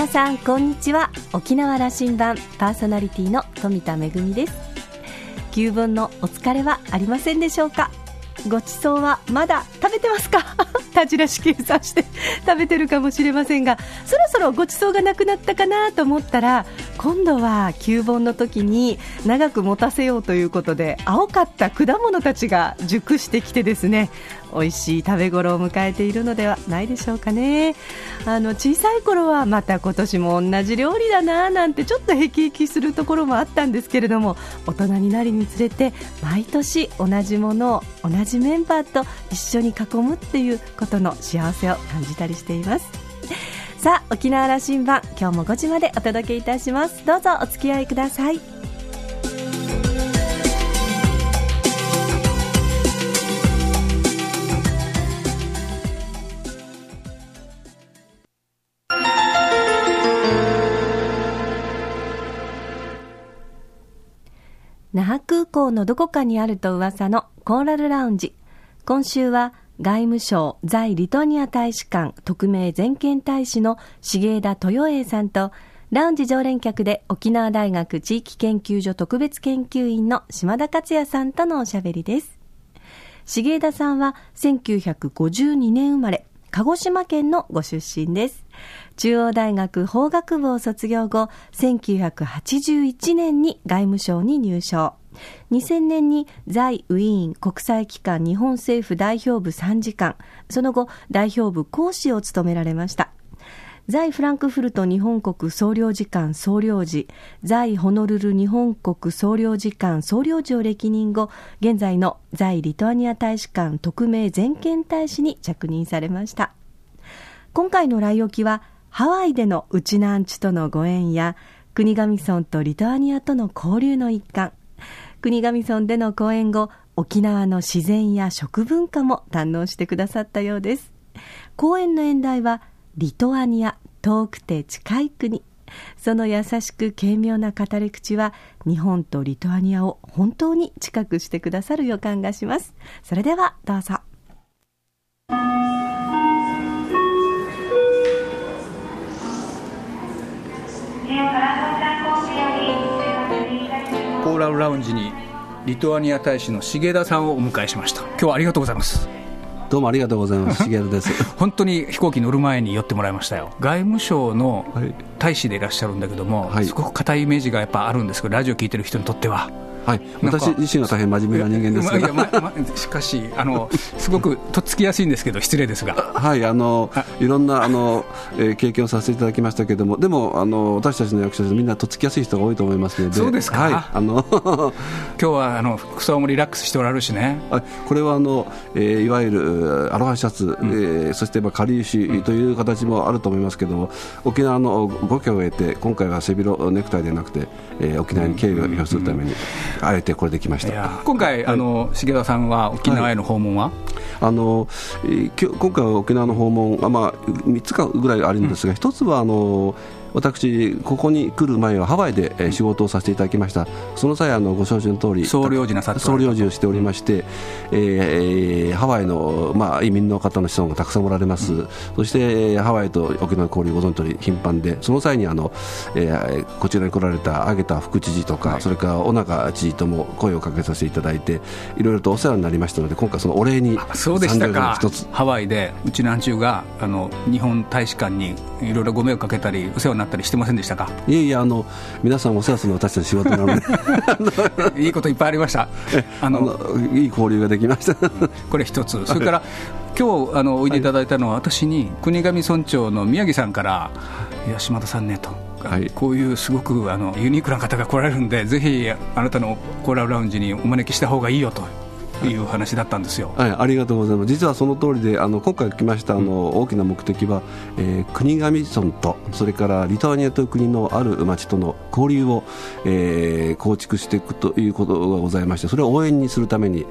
皆さんこんにちは。沖縄羅針盤パーソナリティの富田恵です。旧盆のお疲れはありませんでしょうか？ごちそうはまだ食べてますか？田白し計算して 食べてるかもしれませんがそろそろごちそうがなくなったかなと思ったら今度は旧盆の時に長く持たせようということで青かった果物たちが熟してきてですね美味しい食べ頃を迎えているのではないでしょうかね。あの小さい頃はまた今年も同じ料理だななんてちょっとへきへきするところもあったんですけれども大人になりにつれて毎年同じものを同じメンバーと一緒に囲むっていうことの幸せを感じたりしています。さあ沖縄羅針盤今日も5時までお届けいたします。どうぞお付き合いください。港のどこかにあると噂のコーラルラウンジ。今週は外務省在リトニア大使館特命全権大使の重枝豊栄さんとラウンジ常連客で沖縄大学地域研究所特別研究員の島田克也さんとのおしゃべりです。重枝さんは1952年生まれ鹿児島県のご出身です。中央大学法学部を卒業後1981年に外務省に入省。2000年に在ウィーン国際機関日本政府代表部参事官。その後代表部講師を務められました。在フランクフルト日本国総領事館総領事。在ホノルル日本国総領事館総領事を歴任後現在の在リトアニア大使館特命全権大使に着任されました。今回の来沖はハワイでのウチナンチとのご縁や国頭村とリトアニアとの交流の一環。国頭村での講演後沖縄の自然や食文化も堪能してくださったようです。講演の演題はリトアニア遠くて近い国。その優しく軽妙な語り口は日本とリトアニアを本当に近くしてくださる予感がします。それではどうぞ。コーラウラウンジにリトアニア大使の重田さんをお迎えしました今日はありがとうございますどうもありがとうございます重田です本当に飛行機乗る前に寄ってもらいましたよ外務省の大使でいらっしゃるんだけども、はい、すごく硬いイメージがやっぱあるんですけどラジオ聞いてる人にとってははい、私自身は大変真面目な人間ですが、ままま、しかしあの、すごくとっつきやすいんですけど、失礼ですが、はいあのい。ろんなあの、えー、経験をさせていただきましたけれども、でもあの私たちの役者みんなとっつきやすい人が多いと思いますので、そうですか、はい、あの 今日はあの服装もリラックスしておられるしね、これはあの、えー、いわゆるアロハシャツ、うん、えー、そしてまあかりゆしという形もあると思いますけれども、沖縄のご許を得て、今回は背広ネクタイでなくて、えー、沖縄に敬意を表するために、あえてこれできました。今回、あの重田さんは沖縄への訪問は、はい、あの今回は沖縄の訪問あ、まあ、3つかぐらいあるんですが、うん、1つはあの私、ここに来る前はハワイで仕事をさせていただきました、その際、あのご承知の通り、総領事なさ総領事をしておりまして、えー、ハワイの、まあ、移民の方の子孫がたくさんおられます、うん、そしてハワイと沖縄の交流、ご存知の通り頻繁で、その際にあの、えー、こちらに来られた上田副知事とか、はい、それから尾中知事とも声をかけさせていただいて、いろいろとお世話になりましたので、今回、そのお礼に、そうでしたか、ハワイで、うちなんちゅうがあの日本大使館にいろいろご迷惑かけたり、お世話になったりしてませんでしたか？いえいえあの皆さんお世話するの私たち仕事なので。いいこといっぱいありました。あのいい交流ができました。これ一つ。それから今日あのおいでいただいたのは、私に国頭村長の宮城さんから「いや島田さんね」と。はい、こういうすごくあのユニークな方が来られるんで、ぜひあなたのコーラルラウンジにお招きした方がいいよという話だったんですよ、はい、ありがとうございます。実はその通りであの今回来ましたあの、大きな目的は、えー、国頭村とそれからリトアニアという国のある町との交流を、えー、構築していくということがございましてそれを応援にするために、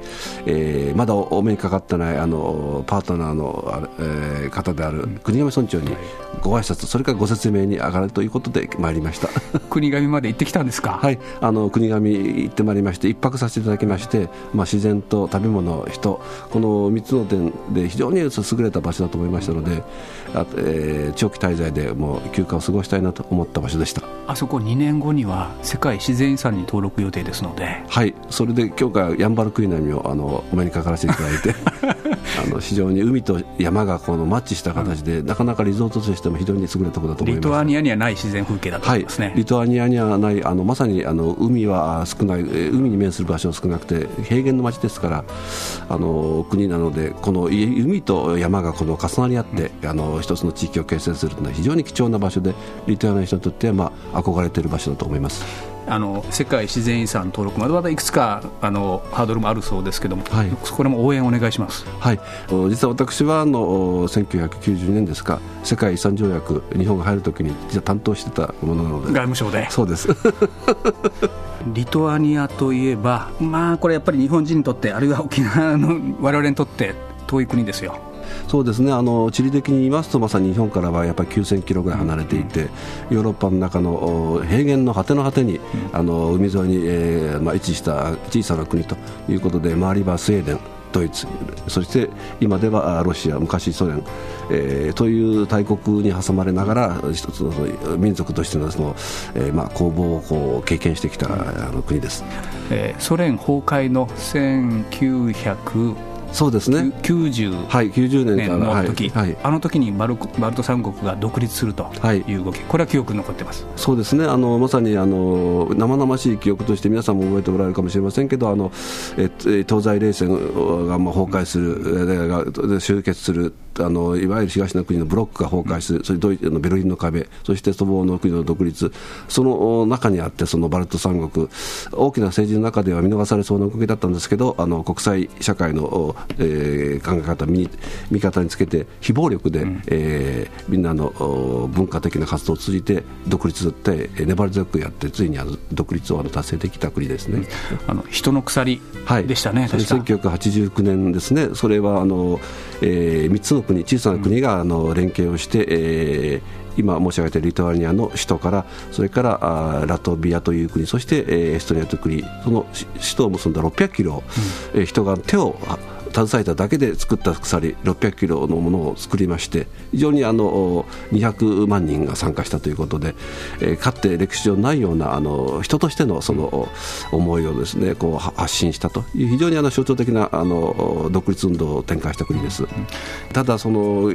えー、まだお目にかかってないあのパートナーの、えー、方である国頭村長にご挨拶それからご説明に上がるということで参りました。国頭まで行ってきたんですか？はい。あの国頭行ってまいりまして一泊させていただきまして、まあ、自然とと食べ物、人、この3つの点で非常に優れた場所だと思いましたので、あえー、長期滞在でもう休暇を過ごしたいなと思った場所でした。あそこ2年後には世界自然遺産に登録予定ですので、はい、それで今日からヤンバルクイナミをあのお目にかからせていただいて あの非常に海と山がこのマッチした形で、うん、なかなかリゾートとしても非常に優れたことだと思います。リトアニアにはない自然風景だと思いますね、はい、リトアニアにはないあのまさにあの海は少ない海に面する場所は少なくて平原の町ですからあの国なのでこの海と山がこの重なり合って、うん、あの一つの地域を形成するというのは非常に貴重な場所でリトアニアの人にとっては、まあ、憧れている場所だと思います。あの世界自然遺産登録までまだいくつかあのハードルもあるそうですけども、はい、これも応援お願いします、はい、実は私はあの1990年ですか世界遺産条約日本が入るときに実は担当してたものなので。外務省で。そうです。リトアニアといえばまあこれやっぱり日本人にとってあるいは沖縄の我々にとって遠い国ですよそうですね。あの地理的に言いますとまさに日本からはやっぱり9000キロぐらい離れていて、ヨーロッパの中の平原の果ての果てに、あの海沿いに、えーまあ、位置した小さな国ということで周りはスウェーデンドイツそして今ではロシア昔ソ連、えー、という大国に挟まれながら一つの民族としてのその、えーまあ、攻防をこう経験してきた、あの国です、えー、ソ連崩壊の1900そうですね。90、はい、90年の時、はい、あの時にバルバルト三国が独立するとい。う動き、はい、これは記憶に残ってます。そうですね。あのまさにあの生々しい記憶として皆さんも覚えておられるかもしれませんけどあのえ東西冷戦がまあ崩壊する、終結するあのいわゆる東の国のブロックが崩壊する、それドイツのベルリンの壁、そしてその国の独立、その中にあって、そのバルト三国、大きな政治の中では見逃されそうな動きだったんですけど、あの国際社会の、えー、考え方見、見方につけて、非暴力で、うん、えー、みんなの文化的な活動を通じて、独立って、粘り強くやって、ついにあの独立を達成できた国ですね、うん、あの人の鎖でしたね、はい、1989年ですね、それはあの、えー、3つの国、小さな国があの連携をして、えー今申し上げたリトアニアの首都からそれからあラトビアという国そして、えー、エストニアという国その首都を結んだ600キロ、うん、えー、人が手を携えただけで作った鎖600キロのものを作りまして非常にあの200万人が参加したということで、えー、かつて歴史上ないようなあの人としてのその思いをですねこう発信したという非常にあの象徴的なあの独立運動を展開した国です。ただその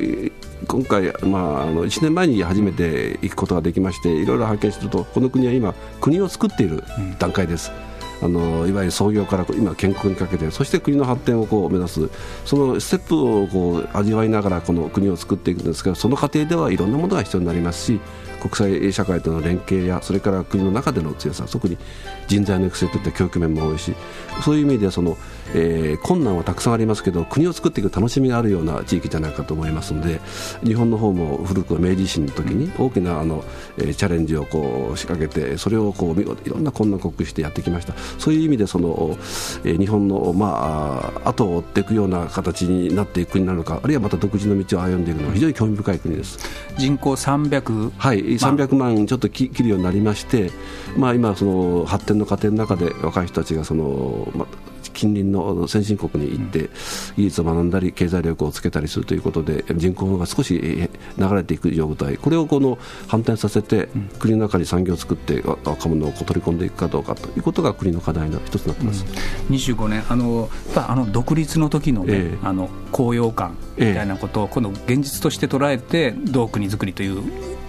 今回、まあ、あの1年前に初めて行くことができましていろいろ拝見するとこの国は今国を作っている段階です。うんあのいわゆる創業から今建国にかけてそして国の発展をこう目指すそのステップをこう味わいながらこの国を作っていくんですけどその過程ではいろんなものが必要になりますし国際社会との連携やそれから国の中での強さ特に人材の育成といった教育面も多いしそういう意味でその、えー、困難はたくさんありますけど国を作っていく楽しみがあるような地域じゃないかと思いますので日本の方も古くは明治維新の時に大きなあの、えー、チャレンジをこう仕掛けてそれをこういろんな困難を克服してやってきましたそういう意味でその、えー、日本の、まあ、後を追っていくような形になっていく国なのかあるいはまた独自の道を歩んでいくのは非常に興味深い国です。人口300、はい300万ちょっと切るようになりまして、まあ、今、その発展の過程の中で若い人たちがその、まあ、近隣の先進国に行って技術を学んだり経済力をつけたりするということで人口が少し流れていく状態。これをこの反転させて国の中に産業を作って若者を取り込んでいくかどうかということが国の課題の一つになっています、うん、25年あのあの独立の時のね、えー、あの高揚感みたいなことを今度現実として捉えてどう国づくりという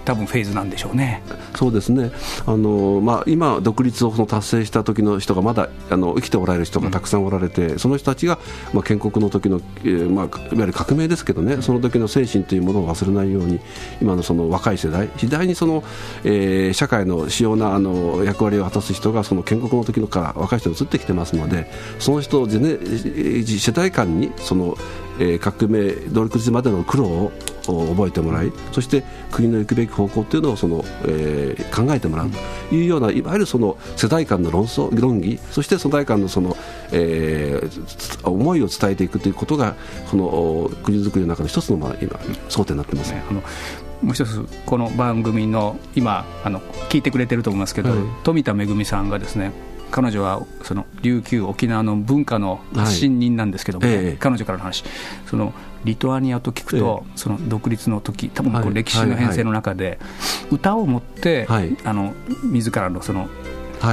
多分フェーズなんでしょうね。そうですね。あのまあ今独立をその達成した時の人がまだあの生きておられる人がたくさんおられて、うん、その人たちがまあ建国の時の、えー、まあいわゆる革命ですけどね、その時の精神というものを忘れないように今のその若い世代、次第にその、えー、社会の主要なあの役割を果たす人がその建国の時のから若い人に移ってきてますので、その人を世代間にその、えー、革命独立までの苦労を覚えてもらいそして国の行くべき方向というのをその、えー、考えてもらう。というようないわゆるその世代間の論争論議そして世代間のその、えー、思いを伝えていくということがこの国づくりの中の一つの、まあ、今争点になってます、ね、あのもう一つこの番組の今あの聞いてくれてると思いますけど、はい、富田恵さんがですね彼女はその琉球、沖縄の文化の発信人なんですけども、ねはいええ、彼女からの話、そのリトアニアと聞くと、え、その独立の時多分こう歴史の編成の中で、歌を持って、はい、あの自らのその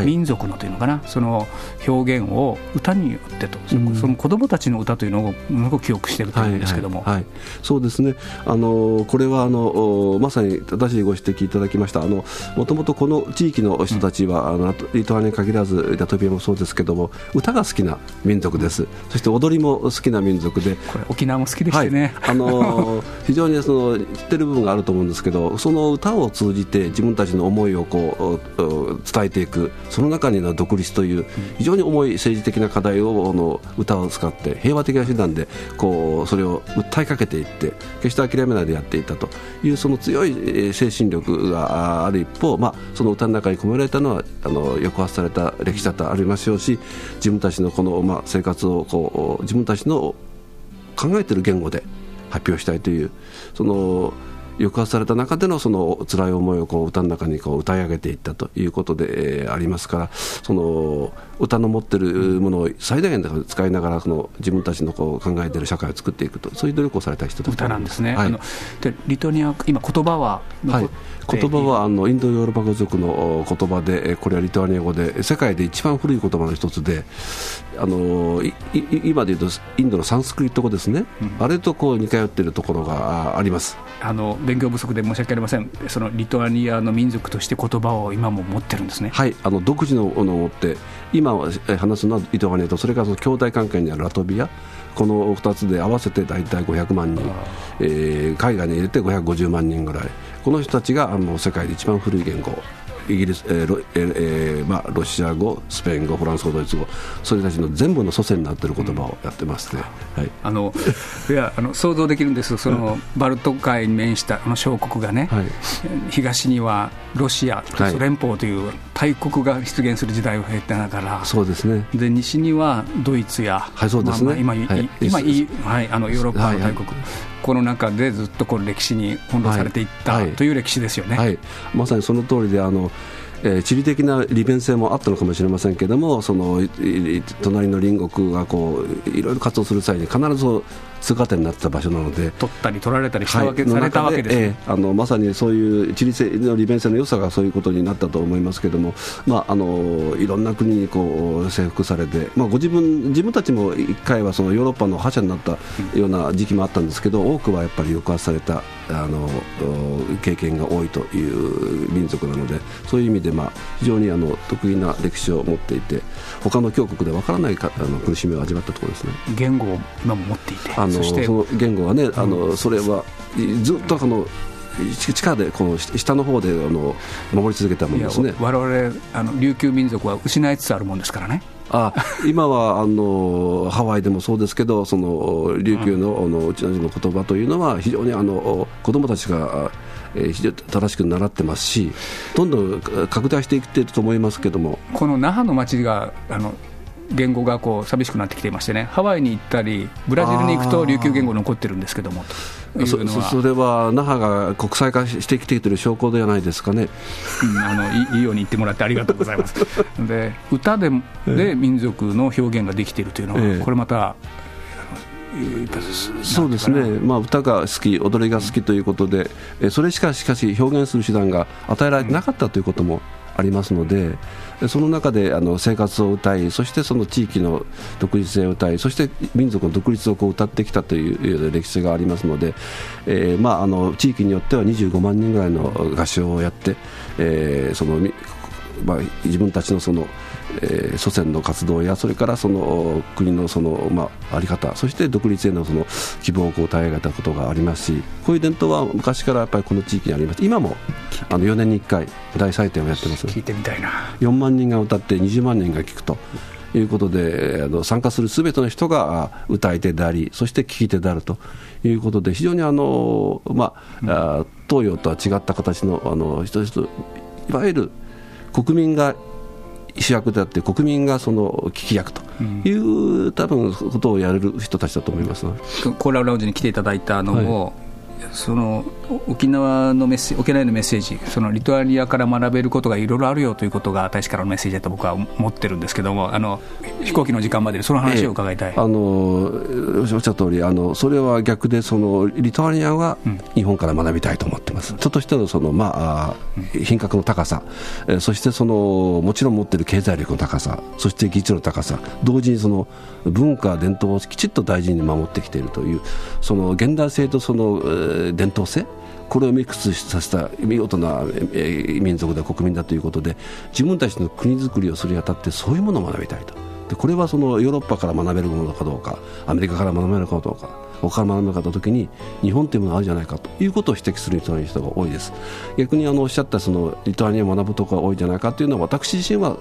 民族のというのかな、その表現を歌によってと、うん、その子どもたちの歌というのをものすごく記憶しているというんですけども、はいはいはい、そうですね、あのこれはあのまさに正しいご指摘いただきました、もともとこの地域の人たちは、うん、あのリトアニアに限らず、ラトビアもそうですけども、歌が好きな民族です、そして踊りも好きな民族で、これ、沖縄も好きでしてね、あの非常にその知ってる部分があると思うんですけど、その歌を通じて、自分たちの思いをこう伝えていく。その中にの独立という非常に重い政治的な課題をの歌を使って平和的な手段でこうそれを訴えかけていって決して諦めないでやっていたと。いうその強い精神力がある一方、まあ、その歌の中に込められたのはあの抑圧された歴史だとありますし自分たちのこの、まあ、生活をこう自分たちの考えている言語で発表したいというその抑圧された中でのその辛い思いをこう歌の中にこう歌い上げていったということで、えー、ありますからその歌の持っているものを最大限で使いながらその自分たちのこう考えている社会を作っていくとそういう努力をされた人たち。歌なんですね、はい、でリトニア今言葉ははい。言葉はあのインドヨーロッパ語族の言葉でこれはリトアニア語で世界で一番古い言葉の一つであの今で言うとインドのサンスクリット語ですね、うん、あれとこう似通っているところがあります。あの勉強不足で申し訳ありません。そのリトアニアの民族として言葉を今も持ってるんですね。はい。あの独自のものを持って今話すのはリトアニアとそれからその兄弟関係にあるラトビア。この2つで合わせて大体500万人、えー、海外に入れて550万人ぐらい。この人たちがあの世界で一番古い言語イギリス、えーロえーまあ、ロシア語、スペイン語、フランス語、ドイツ語、それたちの全部の祖先になっている言葉をやってますね、うん、はい、あのいやあの想像できるんです、そのバルト海に面したあの小国がね、はい、東にはロシア、ソ連邦という大国が出現する時代を経てながら、そうですね。で西にはドイツや、はいそうですね、まあ、今、はい、今はい、あのヨーロッパの大国。はい。はいこの中でずっとこの歴史に翻弄されていった、はい、という歴史ですよね、はい、まさにその通りであのえー、地理的な利便性もあったのかもしれませんけれどもその隣の隣国がこういろいろ活動する際に必ず通過点になってた場所なので取ったり取られたりしたわけ、はい、されたわけです、ね、えー、あのまさにそういう地理性の利便性の良さがそういうことになったと思いますけれども、まあ、あのいろんな国にこう征服されて、まあ、ご自分自分たちも一回はそのヨーロッパの覇者になったような時期もあったんですけど、多くはやっぱり抑圧されたあの経験が多いという民族なのでそういう意味で、まあ、非常にあの得意な歴史を持っていて他の強国でわからないかあの苦しみを味わったところですね。言語を今も持っていてあのその言語はねあの、それはずっとあの地下でこの下の方であの守り続けたものですね。我々あの琉球民族は失いつつあるもんですからねあ今はあのハワイでもそうですけどその琉球の,、あのうちのの言葉というのは非常にあの子どもたちがえー、非常に正しく習ってますしどんどん拡大していっていると思いますけども。この那覇の町があの言語がこう寂しくなってきていましてね、ハワイに行ったり、ブラジルに行くと琉球言語残ってるんですけどもそそれは那覇が国際化してきている証拠ではないですかね、うん、あの いいように言ってもらってありがとうございます。で歌でで民族の表現ができているというのは、ええ、これまたそうですね、まあ、歌が好き、踊りが好きということで、それしかしかし表現する手段が与えられてなかったということもありますので、その中であの生活を歌い、そしてその地域の独立性を歌い、そして民族の独立をこう歌ってきたという歴史がありますので、えーまあ、あの地域によっては25万人ぐらいの合唱をやって、えーそのまあ、自分たちのそのえー、祖先の活動やそれからその国のその、まあ、あり方そして独立へのその希望をこう耐えがたことがありますしこういう伝統は昔からやっぱりこの地域にあります。今もあの4年に1回大祭典をやってます。聞いてみたいな。4万人が歌って20万人が聞くと。いうことであの参加するすべての人が歌い手でありそして聞き手であると。いうことで非常にあの、まあ、うん、東洋とは違った形のあの人々いわゆる国民が主役であって国民がその聞き役という、うん、多分ことをやれる人たちだと思います、コーラルラウンジに来ていただいたのも、その沖縄のメッセ沖縄へのメッセージそのリトアニアから学べることがいろいろあるよということが大使からのメッセージだと僕は思ってるんですけどもあの飛行機の時間までその話を伺いたい、えー、あのおっしゃった通りありそれは逆でそのリトアニアは日本から学びたいと思ってます、うん、人としてのその、まあ、品格の高さ、えー、そしてそのもちろん持っている経済力の高さ。そして技術の高さ。同時にその文化伝統をきちっと大事に守ってきているというその現代性とその、えー、伝統性これをミックスさせた見事な、民族だ国民だということで自分たちの国づくりをするにあたってそういうものを学びたいと。でこれはそのヨーロッパから学べるものかどうかアメリカから学べるかどうか他から学べるかと時に日本というものがあるじゃないかということを指摘する人人が多いです。逆にあのおっしゃったそのリトアニアを学ぶところが多いんじゃないかというのは私自身は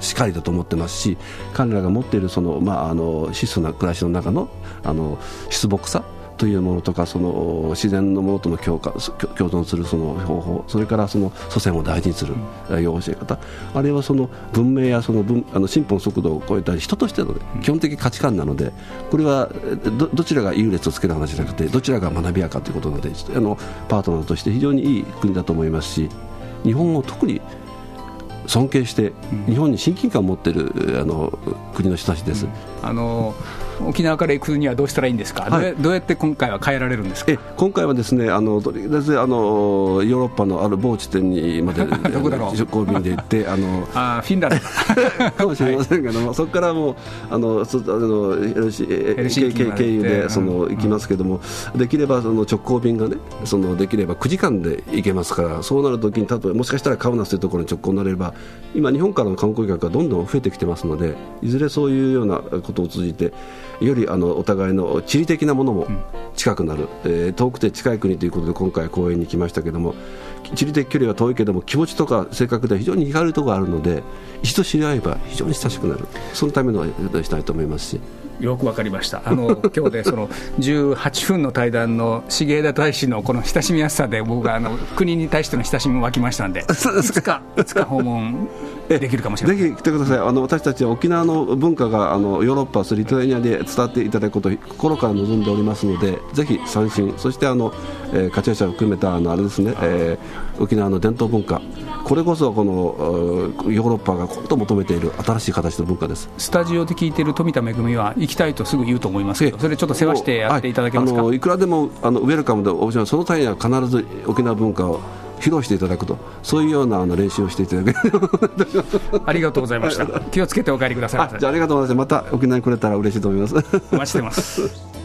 しっかりだと思ってますし彼らが持っているその、まあ、あの質素な暮らしの中のあの出木さというものとかその自然のものとの共共存するその方法それからその祖先を大事にする教え方。あるいはその文明やその文あの進歩の速度を超えた人としての、ね、基本的価値観なのでこれはどどちらが優劣をつける話じゃなくてどちらが学びやかということなのであのパートナーとして非常にいい国だと思いますし日本を特に尊敬して日本に親近感を持っているあの国の人たちです。あの沖縄から行くにはどうしたらいいんですか、はい、どうやって今回は変えられるんですか？え今回はですねあのとりあえずあのヨーロッパのある某地点にまで どこだろう？直行便で行ってあの あフィンランド。かもしれませんけども、はい、そこからもうあのそあの LC 経由でその行きますけども、うん、できればその直行便がねそのできれば9時間で行けますからそうなるときに例えばもしかしたらカウナスというところに直行になれれば今日本からの観光客がどんどん増えてきてますのでいずれそういうようなことを通じてよりあのお互いの地理的なものも近くなる、うん、えー、遠くて近い国ということで今回公園に来ましたけども地理的距離は遠いけども気持ちとか性格では非常に似通るところがあるので一度知り合えば非常に親しくなる。そのためのしたいと思いますし。よくわかりました、あの今日でその18分の対談の重枝大使のこの親しみやすさで、僕はあの国に対しての親しみも湧きましたんで、いつか、いつか訪問できるかもしれないぜひ来てください、あの私たちは沖縄の文化があのヨーロッパ、リトアニアで伝わっていただくことを心から望んでおりますので、ぜひ参進、そしてあの、えー、カチューシャを含めたあのあれですね、えー、沖縄の伝統文化、これこそこのヨーロッパが今度求めている新しい形の文化ですスタジオで聞いている富田恵は、行きたいとすぐ言うと思いますけど、それちょっと世話してやっていただけますか、はい、いくらでもあのウェルカムで、その際には必ず沖縄文化を披露していただくと、そういうようなあの練習をしていただけ ありがとうございました。気をつけてお帰りください。じゃあありがとうございます。また沖縄に来れたら嬉しいと思います。お待ちしてます。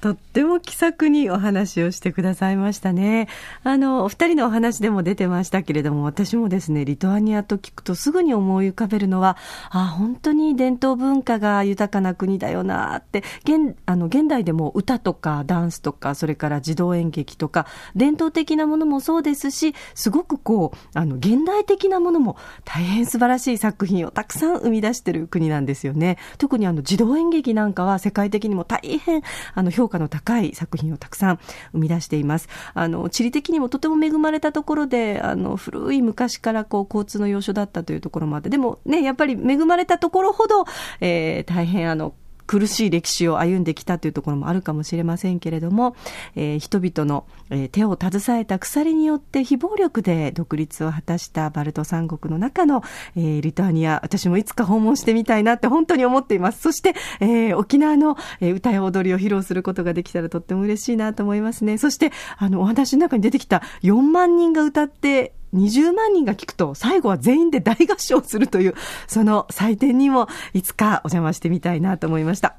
とっても気さくにお話をしてくださいましたね。あの、お二人のお話でも出てましたけれども、私もですね、リトアニアと聞くとすぐに思い浮かべるのは、あ、本当に伝統文化が豊かな国だよなって、現、あの、現代でも歌とかダンスとか、それから児童演劇とか、伝統的なものもそうですし、すごくこう、あの、現代的なものも大変素晴らしい作品をたくさん生み出してる国なんですよね。特にあの、児童演劇なんかは世界的にも大変、あの、評価の高い作品をたくさん生み出しています。あの、地理的にもとても恵まれたところで、あの、古い昔からこう、交通の要所だったというところもあって、でもね、やっぱり恵まれたところほど、えー、大変あの、苦しい歴史を歩んできたというところもあるかもしれませんけれども、えー、人々の、え、手を携えた鎖によって非暴力で独立を果たしたバルト三国の中の、えー、リトアニア、私もいつか訪問してみたいなって本当に思っています。そして、えー、沖縄の、え、歌や踊りを披露することができたらとっても嬉しいなと思いますね。そして、あの、お話の中に出てきた4万人が歌って20万人が聞くと、最後は全員で大合唱するという、その祭典にもいつかお邪魔してみたいなと思いました。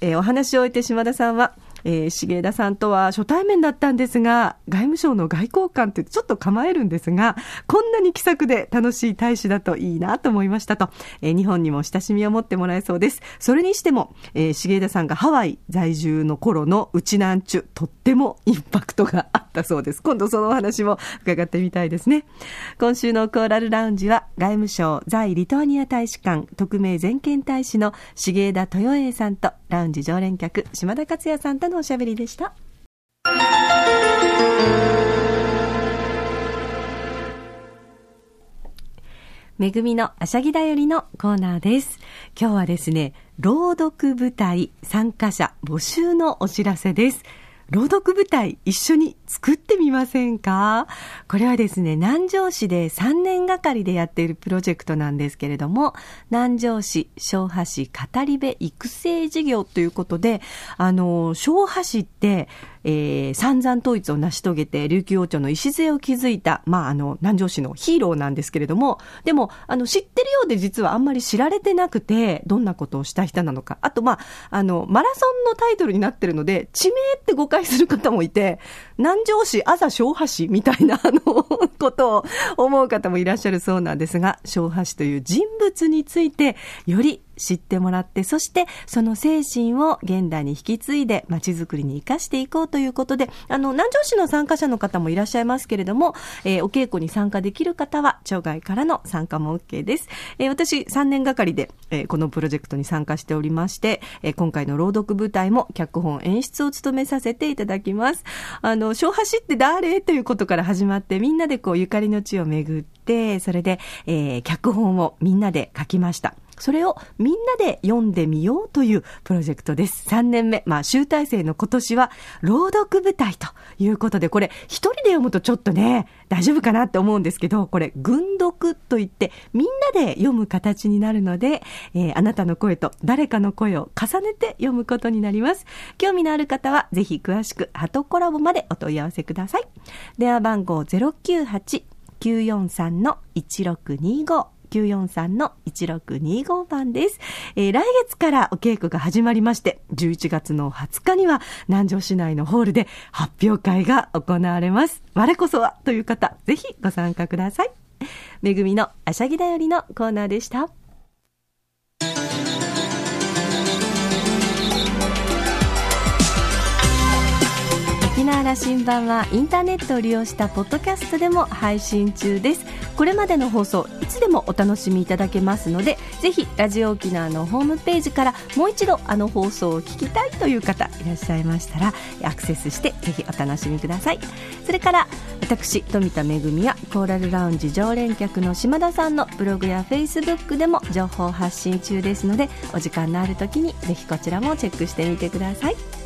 えー、お話を終えて島田さんは、えー、重枝さんとは初対面だったんですが、外務省の外交官ってちょっと構えるんですが、こんなに気さくで楽しい大使だといいなと思いましたと、えー、日本にも親しみを持ってもらえそうです。それにしても、えー、重枝さんがハワイ在住の頃のうちなんちゅ、とってもインパクトがあったそうです。今度そのお話も伺ってみたいですね。今週のコーラルラウンジは、外務省在リトアニア大使館特命全権大使の重枝豊栄さんと、ラウンジ常連客、島田克也さんとのおしゃべりでした。めぐみのあしゃぎだよりのコーナーです。今日はですね、朗読舞台参加者募集のお知らせです。朗読舞台一緒に作ってみませんか？これはですね、南城市で3年がかりでやっているプロジェクトなんですけれども、南城市昭和市語り部育成事業ということで、あの、昭和市って、えー、散々統一を成し遂げて、琉球王朝の礎を築いた、まあ、あの、南城市のヒーローなんですけれども、でも、あの、知ってるようで実はあんまり知られてなくて、どんなことをした人なのか。あと、まあ、あの、マラソンのタイトルになってるので、地名って誤解する方もいて、南城市、朝昭和市みたいな、あの、ことを思う方もいらっしゃるそうなんですが、昭和市という人物について、より知ってもらって、そしてその精神を現代に引き継いで街づくりに生かしていこうということで、あの、南城市の参加者の方もいらっしゃいますけれども、えー、お稽古に参加できる方は、町外からの参加も OK です。えー、私、3年がかりで、えー、このプロジェクトに参加しておりまして、えー、今回の朗読舞台も脚本演出を務めさせていただきます。あの、小橋って誰ということから始まって、みんなでこう、ゆかりの地を巡って、それで、えー、脚本をみんなで書きました。それをみんなで読んでみようというプロジェクトです。3年目、まあ集大成の今年は朗読舞台ということで、これ一人で読むとちょっとね、大丈夫かなって思うんですけど、これ群読といってみんなで読む形になるので、えー、あなたの声と誰かの声を重ねて読むことになります。興味のある方はぜひ詳しくハトコラボまでお問い合わせください。電話番号098-943-1625 943の1625番です。えー、来月からお稽古が始まりまして、11月の20日には南城市内のホールで発表会が行われます。我こそはという方、ぜひご参加ください。めぐみのあしゃぎだよりのコーナーでした。沖縄羅針盤はインターネットを利用したポッドキャストでも配信中です。これまでの放送いつでもお楽しみいただけますのでぜひラジオ沖縄のホームページからもう一度あの放送を聞きたいという方いらっしゃいましたらアクセスしてぜひお楽しみください。それから私富田恵やコーラルラウンジ常連客の島田さんのブログやフェイスブックでも情報発信中ですのでお時間のある時にぜひこちらもチェックしてみてください。